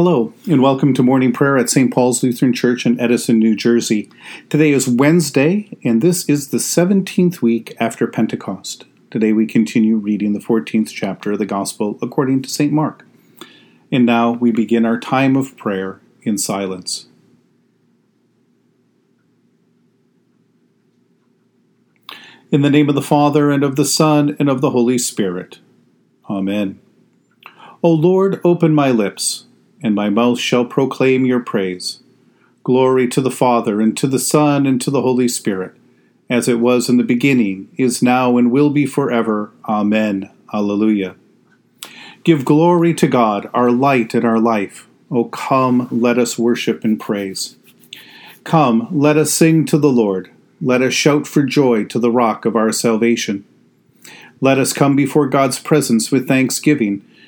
Hello, and welcome to morning prayer at St. Paul's Lutheran Church in Edison, New Jersey. Today is Wednesday, and this is the 17th week after Pentecost. Today we continue reading the 14th chapter of the Gospel according to St. Mark. And now we begin our time of prayer in silence. In the name of the Father, and of the Son, and of the Holy Spirit. Amen. O Lord, open my lips and my mouth shall proclaim your praise. Glory to the Father, and to the Son, and to the Holy Spirit, as it was in the beginning, is now, and will be forever. Amen. Alleluia. Give glory to God, our light and our life. O come, let us worship and praise. Come, let us sing to the Lord. Let us shout for joy to the rock of our salvation. Let us come before God's presence with thanksgiving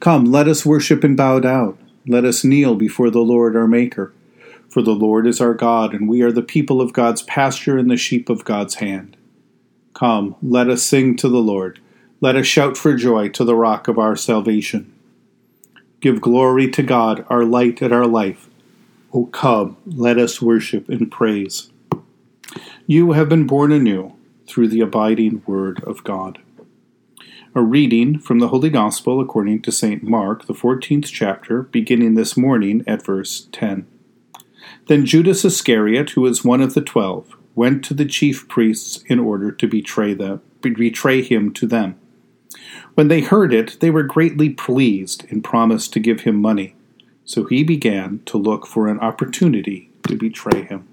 Come, let us worship and bow down. Let us kneel before the Lord our Maker. For the Lord is our God, and we are the people of God's pasture and the sheep of God's hand. Come, let us sing to the Lord. Let us shout for joy to the rock of our salvation. Give glory to God, our light and our life. O come, let us worship and praise. You have been born anew through the abiding word of God. A reading from the Holy Gospel according to St. Mark, the 14th chapter, beginning this morning at verse 10. Then Judas Iscariot, who was one of the twelve, went to the chief priests in order to betray them, betray him to them. When they heard it, they were greatly pleased and promised to give him money. So he began to look for an opportunity to betray him.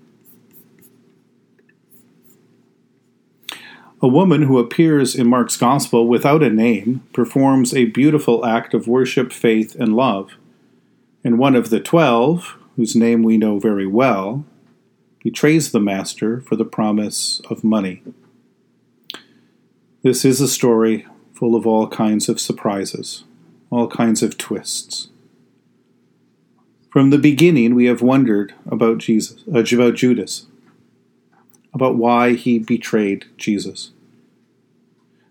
A woman who appears in Mark's Gospel without a name performs a beautiful act of worship, faith, and love. And one of the twelve, whose name we know very well, betrays the Master for the promise of money. This is a story full of all kinds of surprises, all kinds of twists. From the beginning, we have wondered about Jesus, uh, about Judas about why he betrayed Jesus.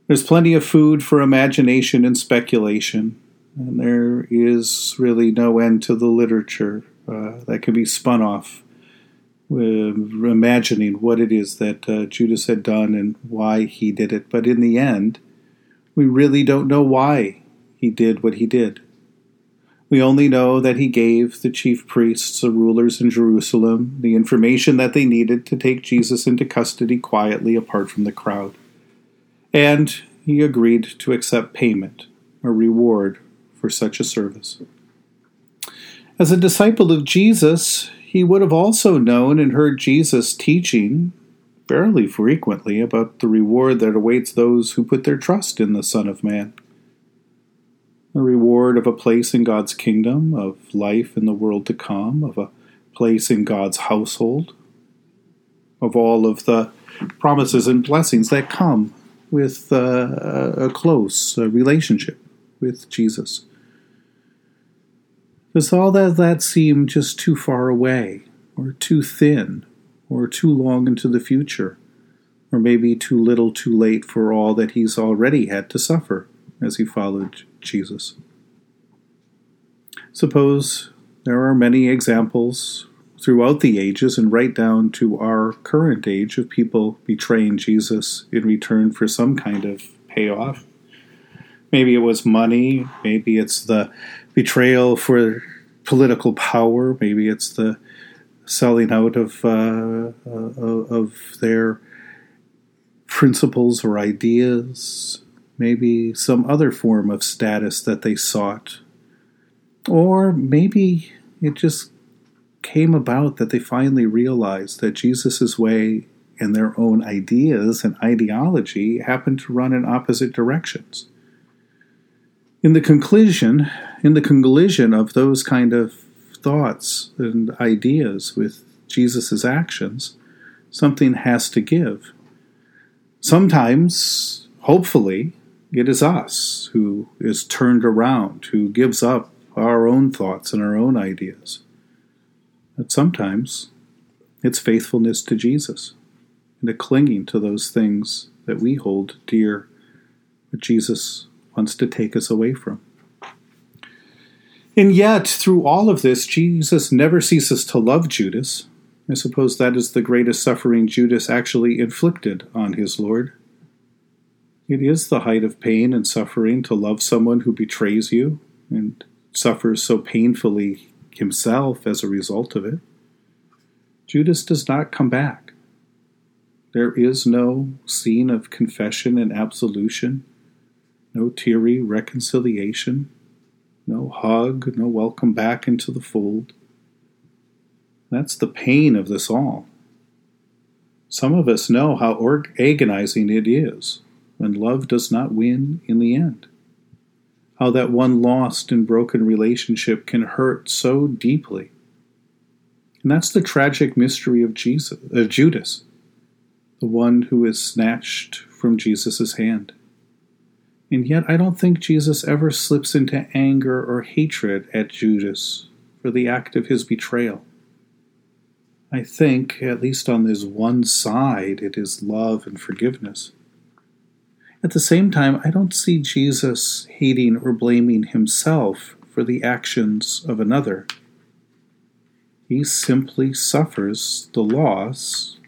There's plenty of food for imagination and speculation, and there is really no end to the literature uh, that can be spun off with imagining what it is that uh, Judas had done and why he did it. But in the end, we really don't know why he did what he did. We only know that he gave the chief priests, the rulers in Jerusalem, the information that they needed to take Jesus into custody quietly apart from the crowd. And he agreed to accept payment, a reward for such a service. As a disciple of Jesus, he would have also known and heard Jesus teaching fairly frequently about the reward that awaits those who put their trust in the Son of Man the reward of a place in God's kingdom, of life in the world to come, of a place in God's household, of all of the promises and blessings that come with uh, a close relationship with Jesus. Does all that, that seem just too far away, or too thin, or too long into the future, or maybe too little too late for all that he's already had to suffer as he followed Jesus. Suppose there are many examples throughout the ages and right down to our current age of people betraying Jesus in return for some kind of payoff. Maybe it was money, maybe it's the betrayal for political power, maybe it's the selling out of uh, uh, of their principles or ideas maybe some other form of status that they sought. Or maybe it just came about that they finally realized that Jesus' way and their own ideas and ideology happened to run in opposite directions. In the conclusion, in the conclusion of those kind of thoughts and ideas with Jesus' actions, something has to give. Sometimes, hopefully, it is us who is turned around, who gives up our own thoughts and our own ideas. But sometimes it's faithfulness to Jesus and a clinging to those things that we hold dear that Jesus wants to take us away from. And yet, through all of this, Jesus never ceases to love Judas. I suppose that is the greatest suffering Judas actually inflicted on his Lord. It is the height of pain and suffering to love someone who betrays you and suffers so painfully himself as a result of it. Judas does not come back. There is no scene of confession and absolution, no teary reconciliation, no hug, no welcome back into the fold. That's the pain of this all. Some of us know how agonizing it is when love does not win in the end. How that one lost and broken relationship can hurt so deeply. And that's the tragic mystery of Jesus, of Judas, the one who is snatched from Jesus' hand. And yet, I don't think Jesus ever slips into anger or hatred at Judas for the act of his betrayal. I think, at least on this one side, it is love and forgiveness. At the same time, I don't see Jesus hating or blaming himself for the actions of another. He simply suffers the loss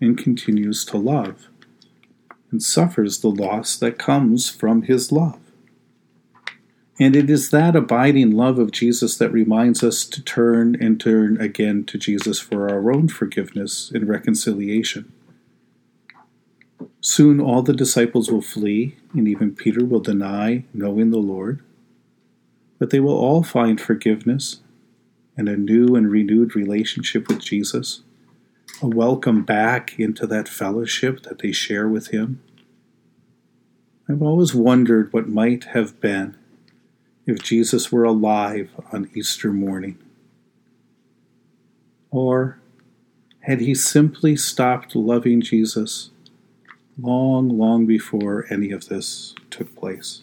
and continues to love, and suffers the loss that comes from his love. And it is that abiding love of Jesus that reminds us to turn and turn again to Jesus for our own forgiveness and reconciliation. Soon all the disciples will flee, and even Peter will deny knowing the Lord. But they will all find forgiveness and a new and renewed relationship with Jesus, a welcome back into that fellowship that they share with Him. I've always wondered what might have been if Jesus were alive on Easter morning. Or had he simply stopped loving Jesus long, long before any of this took place.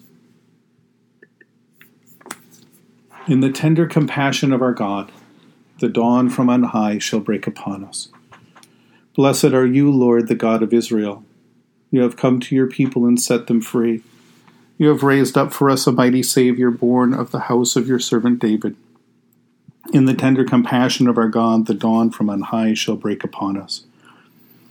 In the tender compassion of our God, the dawn from on high shall break upon us. Blessed are you, Lord, the God of Israel. You have come to your people and set them free. You have raised up for us a mighty Savior born of the house of your servant David. In the tender compassion of our God, the dawn from on high shall break upon us.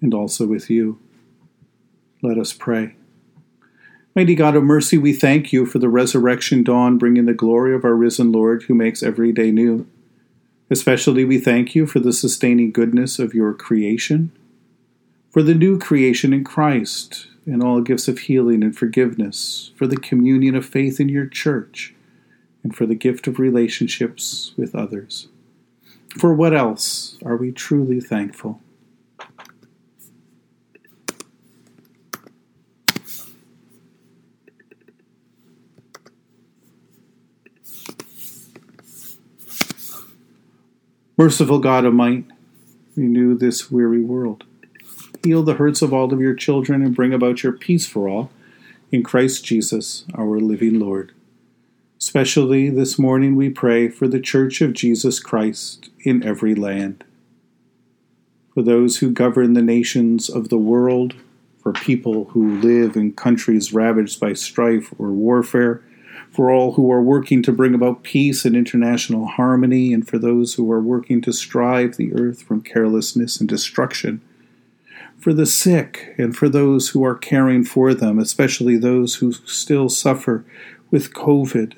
and also with you. Let us pray. Mighty God of mercy, we thank you for the resurrection dawn bringing the glory of our risen Lord who makes every day new. Especially we thank you for the sustaining goodness of your creation, for the new creation in Christ, and all gifts of healing and forgiveness, for the communion of faith in your church, and for the gift of relationships with others. For what else are we truly thankful? Merciful God of might, renew this weary world. Heal the hurts of all of your children and bring about your peace for all. In Christ Jesus, our living Lord. Especially this morning we pray for the Church of Jesus Christ in every land. for those who govern the nations of the world, for people who live in countries ravaged by strife or warfare, for all who are working to bring about peace and international harmony, and for those who are working to strive the earth from carelessness and destruction, for the sick and for those who are caring for them, especially those who still suffer with COVID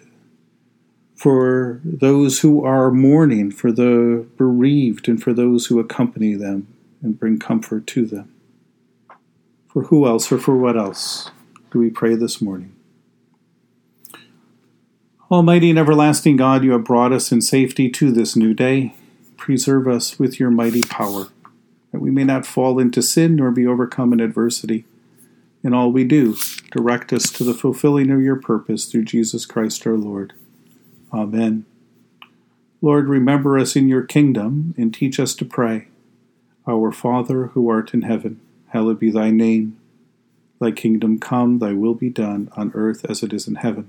for those who are mourning, for the bereaved, and for those who accompany them and bring comfort to them. For who else or for what else do we pray this morning? Almighty and everlasting God, you have brought us in safety to this new day. Preserve us with your mighty power, that we may not fall into sin nor be overcome in adversity. In all we do, direct us to the fulfilling of your purpose through Jesus Christ our Lord. Amen. Lord, remember us in your kingdom and teach us to pray. Our Father, who art in heaven, hallowed be thy name. Thy kingdom come, thy will be done, on earth as it is in heaven.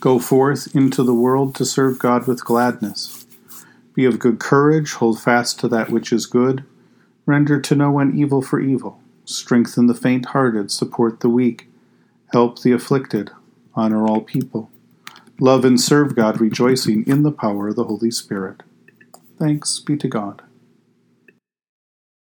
Go forth into the world to serve God with gladness. Be of good courage, hold fast to that which is good, render to no one evil for evil, strengthen the faint hearted, support the weak, help the afflicted, honor all people. Love and serve God, rejoicing in the power of the Holy Spirit. Thanks be to God.